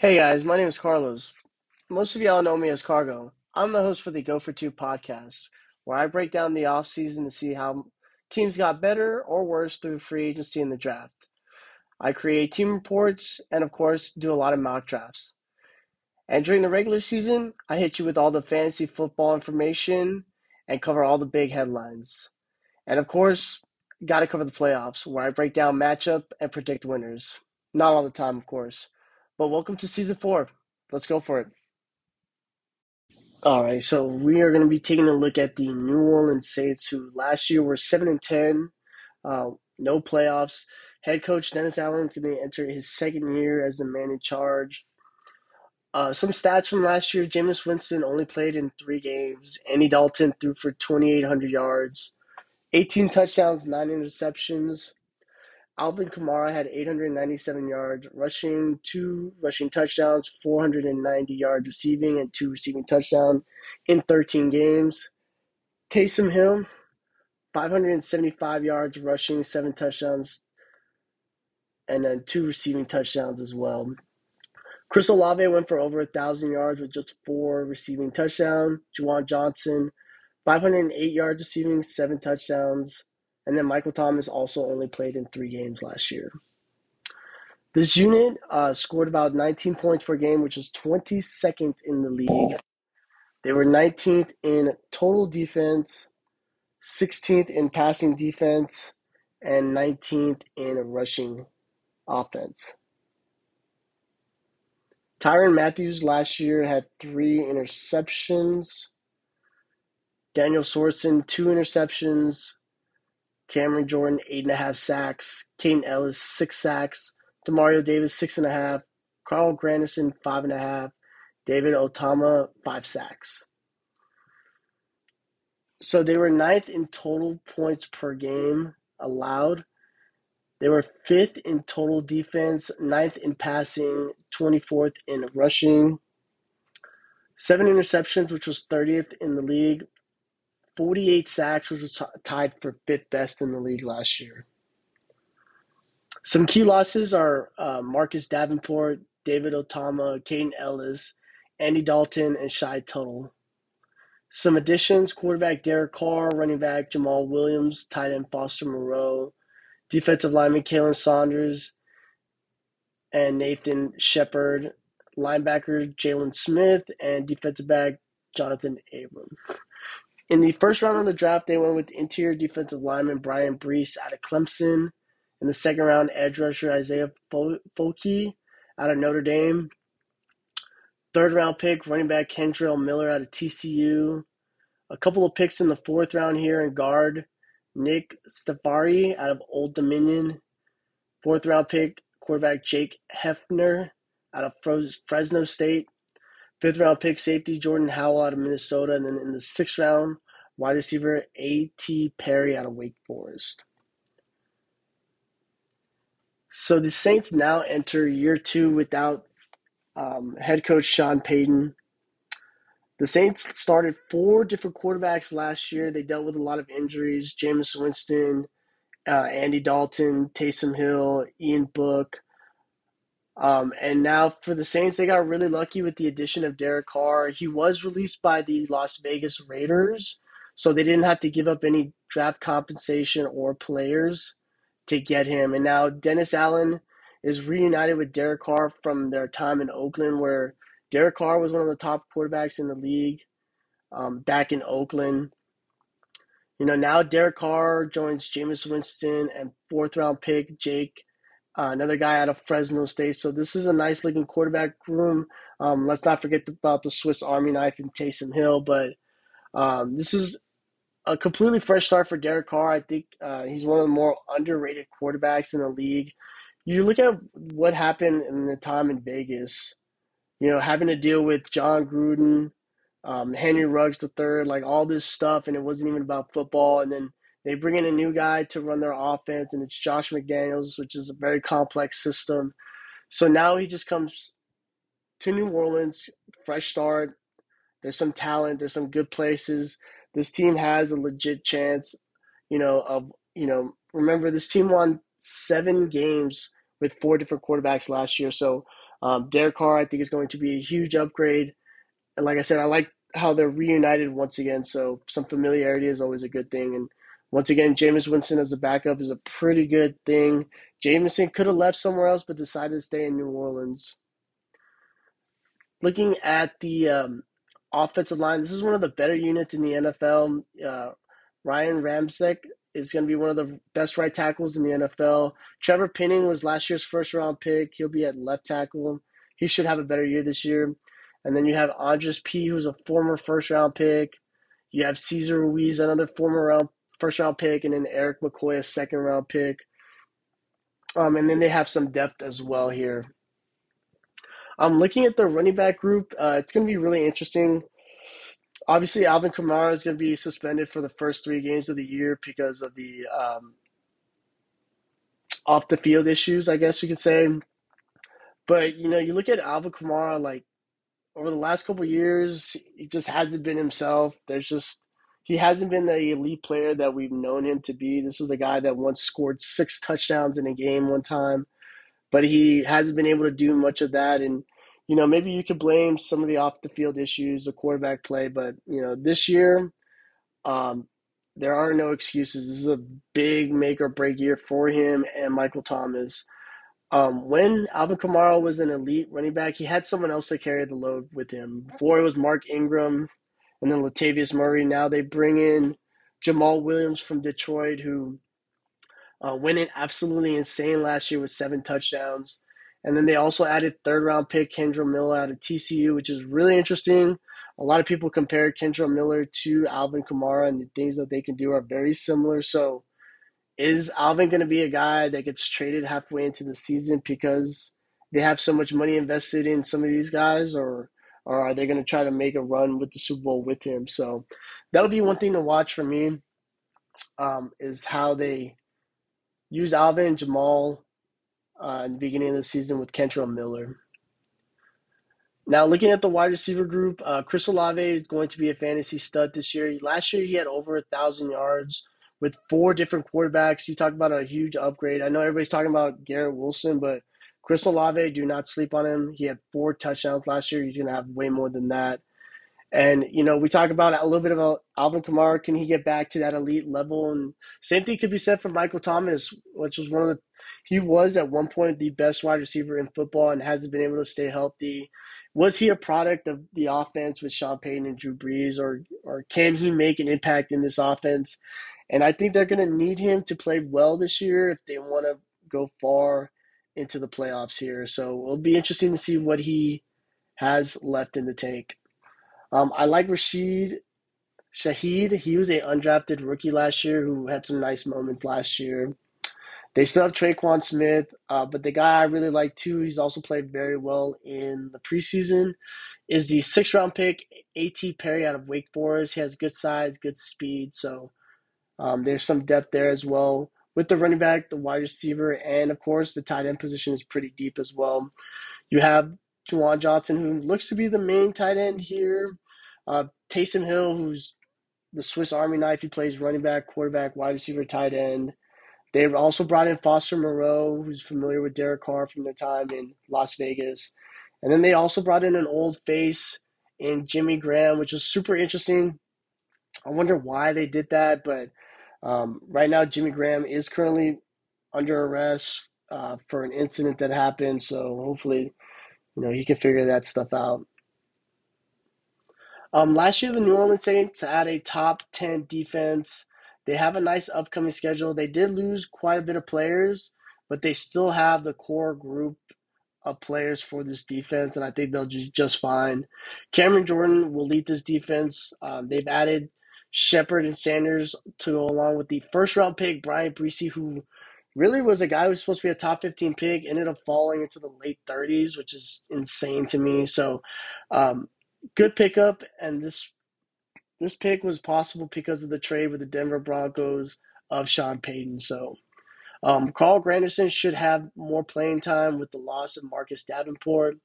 Hey guys, my name is Carlos. Most of y'all know me as Cargo. I'm the host for the Go for Two podcast, where I break down the offseason to see how teams got better or worse through free agency and the draft. I create team reports and, of course, do a lot of mock drafts. And during the regular season, I hit you with all the fantasy football information and cover all the big headlines. And, of course, got to cover the playoffs, where I break down matchup and predict winners. Not all the time, of course. But welcome to season four. Let's go for it. All right, so we are going to be taking a look at the New Orleans Saints, who last year were seven and ten, uh, no playoffs. Head coach Dennis Allen is going to enter his second year as the man in charge. Uh, some stats from last year: Jameis Winston only played in three games. Andy Dalton threw for 2,800 yards, 18 touchdowns, nine interceptions. Alvin Kamara had 897 yards rushing, two rushing touchdowns, 490 yards receiving, and two receiving touchdowns in 13 games. Taysom Hill, 575 yards rushing, seven touchdowns, and then two receiving touchdowns as well. Chris Olave went for over 1,000 yards with just four receiving touchdowns. Juwan Johnson, 508 yards receiving, seven touchdowns. And then Michael Thomas also only played in three games last year. This unit uh, scored about 19 points per game, which is 22nd in the league. They were 19th in total defense, 16th in passing defense, and 19th in rushing offense. Tyrann Mathieu last year had three interceptions. Daniel Sorensen, two interceptions. Cameron Jordan, eight and a half sacks. Kaden Elliss, six sacks. Demario Davis, six and a half. Carl Granderson, five and a half. David Otama, five sacks. So they were ninth in total points per game allowed. They were fifth in total defense, ninth in passing, 24th in rushing. Seven interceptions, which was 30th in the league. 48 sacks, which was tied for fifth best in the league last year. Some key losses are uh, Marcus Davenport, David Otama, Kaden Elliss, Andy Dalton, and Shy Tuttle. Some additions quarterback Derek Carr, running back Jamaal Williams, tight end Foster Moreau, defensive lineman Khalen Saunders, and Nathan Shepherd, linebacker Jaylon Smith, and defensive back Jonathan Abram. In the first round of the draft, they went with interior defensive lineman Bryan Bresee out of Clemson. In the second round, edge rusher Isaiah Foskey out of Notre Dame. Third round pick, running back Kendre Miller out of TCU. A couple of picks in the fourth round here in guard, Nick Seferi out of Old Dominion. Fourth round pick, quarterback Jake Haener out of Fresno State. Fifth round pick safety Jordan Howell out of Minnesota, and then in the sixth round, wide receiver A.T. Perry out of Wake Forest. So the Saints now enter year two without um, head coach Sean Payton. The Saints started four different quarterbacks last year. They dealt with a lot of injuries: Jameis Winston, uh, Andy Dalton, Taysom Hill, Ian Book. Um, and now for the Saints, they got really lucky with the addition of Derek Carr. He was released by the Las Vegas Raiders, so they didn't have to give up any draft compensation or players to get him. And now Dennis Allen is reunited with Derek Carr from their time in Oakland, where Derek Carr was one of the top quarterbacks in the league um, back in Oakland. You know, now Derek Carr joins Jameis Winston and fourth round pick Jake uh, another guy out of Fresno State. So this is a nice looking quarterback room. Um, let's not forget about the Swiss Army knife and Taysom Hill, but um, this is a completely fresh start for Derek Carr. I think uh, he's one of the more underrated quarterbacks in the league. You look at what happened in the time in Vegas, you know, having to deal with Jon Gruden, um, Henry Ruggs III, like all this stuff, and it wasn't even about football. And then they bring in a new guy to run their offense, and it's Josh McDaniels, which is a very complex system. So now he just comes to New Orleans, fresh start. There's some talent, there's some good places. This team has a legit chance, you know, of you know, remember this team won seven games with four different quarterbacks last year. So Um, Derek Carr, I think, is going to be a huge upgrade. And like I said, I like how they're reunited once again. So some familiarity is always a good thing. And once again, Jameis Winston as a backup is a pretty good thing. Jameis could have left somewhere else, but decided to stay in New Orleans. Looking at the um, offensive line, this is one of the better units in the NFL. Uh, Ryan Ramczyk is going to be one of the best right tackles in the NFL. Trevor Penning was last year's first round pick. He'll be at left tackle. He should have a better year this year. And then you have Andrus Peat, who's a former first round pick. You have Cesar Ruiz, another former round, first round pick, and then Erik McCoy, a second round pick. Um, and then they have some depth as well here. I'm looking at the running back group. Uh, it's going to be really interesting. Obviously, Alvin Kamara is going to be suspended for the first three games of the year because of the um, off the field issues, I guess you could say. But you know, you look at Alvin Kamara, like over the last couple years, he just hasn't been himself. There's just he hasn't been the elite player that we've known him to be. This was a guy that once scored six touchdowns in a game one time but he hasn't been able to do much of that. And you know, maybe you could blame some of the off the field issues, the quarterback play, but you know, this year, um, there are no excuses. This is a big make or break year for him and Michael Thomas. Um, when Alvin Kamara was an elite running back, he had someone else to carry the load with him. Before it was Mark Ingram and then Latavius Murray. Now they bring in Jamaal Williams from Detroit, who uh, went in absolutely insane last year with seven touchdowns. And then they also added third round pick Kendre Miller out of TCU, which is really interesting. A lot of people compare Kendre Miller to Alvin Kamara, and the things that they can do are very similar. So, is Alvin going to be a guy that gets traded halfway into the season because they have so much money invested in some of these guys, or or are they going to try to make a run with the Super Bowl with him? So, that'll be one thing to watch for me. Um, is how they use Alvin Jamaal uh, in the beginning of the season with Kendre Miller. Now, looking at the wide receiver group, uh, Chris Olave is going to be a fantasy stud this year. Last year, he had over a thousand yards with four different quarterbacks. You talk about a huge upgrade. I know everybody's talking about Garrett Wilson, but Chris Olave, do not sleep on him. He had four touchdowns last year. He's going to have way more than that. And you know, we talk about a little bit about Alvin Kamara. Can he get back to that elite level? And same thing could be said for Michael Thomas, which was one of the he was at one point the best wide receiver in football and hasn't been able to stay healthy. Was he a product of the offense with Sean Payton and Drew Brees, or or can he make an impact in this offense? And I think they're going to need him to play well this year if they want to go far into the playoffs here. So it'll be interesting to see what he has left in the tank. Um, I like Rashid Shaheed. He was a undrafted rookie last year who had some nice moments last year. They still have Tre'Quan Smith, uh, but the guy I really like too, he's also played very well in the preseason, is the six round pick, A.T. Perry out of Wake Forest. He has good size, good speed, so um, there's some depth there as well. With the running back, the wide receiver, and of course the tight end position is pretty deep as well. You have Juwan Johnson, who looks to be the main tight end here. Uh, Taysom Hill, who's the Swiss Army knife. He plays running back, quarterback, wide receiver, tight end. They've also brought in Foster Moreau, who's familiar with Derek Carr from their time in Las Vegas. And then they also brought in an old face in Jimmy Graham, which is super interesting. I wonder why they did that, but um, right now Jimmy Graham is currently under arrest uh, for an incident that happened. So hopefully you know, he can figure that stuff out. Um, last year, the New Orleans Saints had a top 10 defense. They have a nice upcoming schedule. They did lose quite a bit of players, but they still have the core group of players for this defense, and I think they'll do just fine. Cameron Jordan will lead this defense. Um, they've added Shepherd and Saunders to go along with the first round pick, Bryan Bresee, who really was a guy who was supposed to be a top 15 pick, ended up falling into the late 30s, which is insane to me. So, um, good pickup, and this this pick was possible because of the trade with the Denver Broncos of Sean Payton. So, um, Carl Granderson should have more playing time with the loss of Marcus Davenport.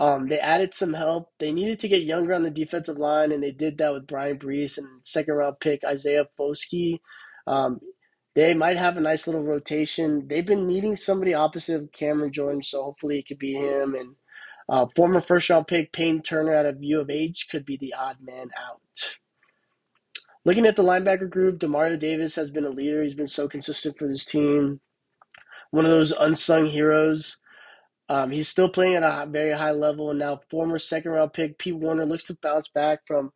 Um, they added some help. They needed to get younger on the defensive line, and they did that with Bryan Bresee and second round pick Isaiah Foskey. Um, they might have a nice little rotation. They've been needing somebody opposite of Cameron Jordan, so hopefully it could be him. And uh, former first round pick Payton Turner out of U of H could be the odd man out. Looking at the linebacker group, Demario Davis has been a leader. He's been so consistent for this team. One of those unsung heroes. Um, he's still playing at a very high level, and now former second round pick Pete Werner looks to bounce back from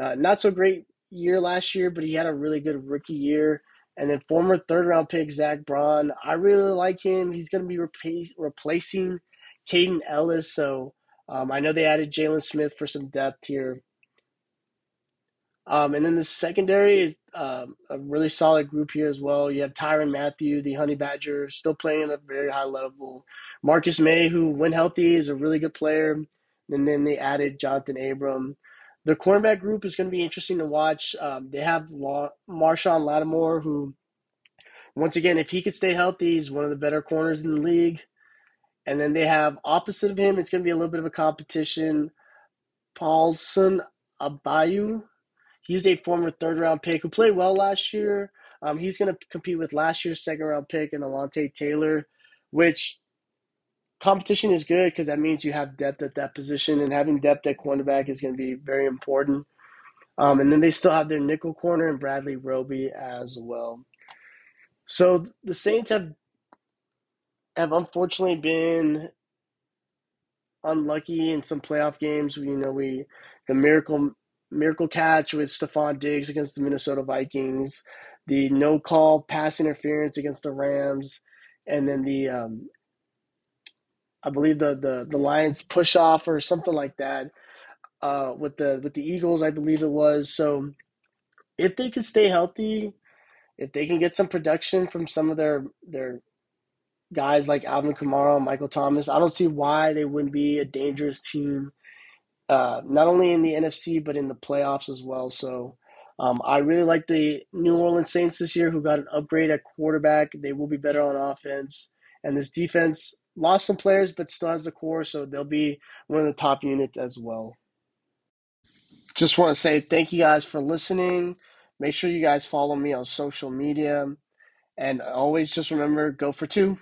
uh, not so great year last year, but he had a really good rookie year. And then former third round pick Zack Baun, I really like him. He's going to be replace, replacing Kaden Elliss, So um, I know they added Jaylon Smith for some depth here. Um, and then the secondary is um, a really solid group here as well. You have Tyrann Mathieu, the Honey Badger, still playing at a very high level. Marcus Maye, who, when healthy, is a really good player. And then they added Jonathan Abram. The cornerback group is going to be interesting to watch. Um, they have La- Marshon Lattimore, who, once again, if he could stay healthy, he's one of the better corners in the league. And then they have opposite of him, it's going to be a little bit of a competition. Paulson Adebo, He's a former third round pick who played well last year. Um, he's going to compete with last year's second round pick and Alontae Taylor, which competition is good because that means you have depth at that position, and having depth at cornerback is going to be very important. Um, and then they still have their nickel corner and Bradley Roby as well. So the Saints have have unfortunately been unlucky in some playoff games. You know, we the miracle miracle catch with Stefon Diggs against the Minnesota Vikings, the no call pass interference against the Rams, and then the um, I believe the the the Lions push off or something like that uh, with the with the Eagles, I believe it was. So if they can stay healthy, if they can get some production from some of their their guys like Alvin Kamara, Michael Thomas, I don't see why they wouldn't be a dangerous team uh, not only in the NFC but in the playoffs as well. So um, I really like the New Orleans Saints this year, who got an upgrade at quarterback. They will be better on offense, and this defense lost some players but still has the core, so they'll be one of the top units as well. Just want to say thank you guys for listening. Make sure you guys follow me on social media. And always just remember go for two.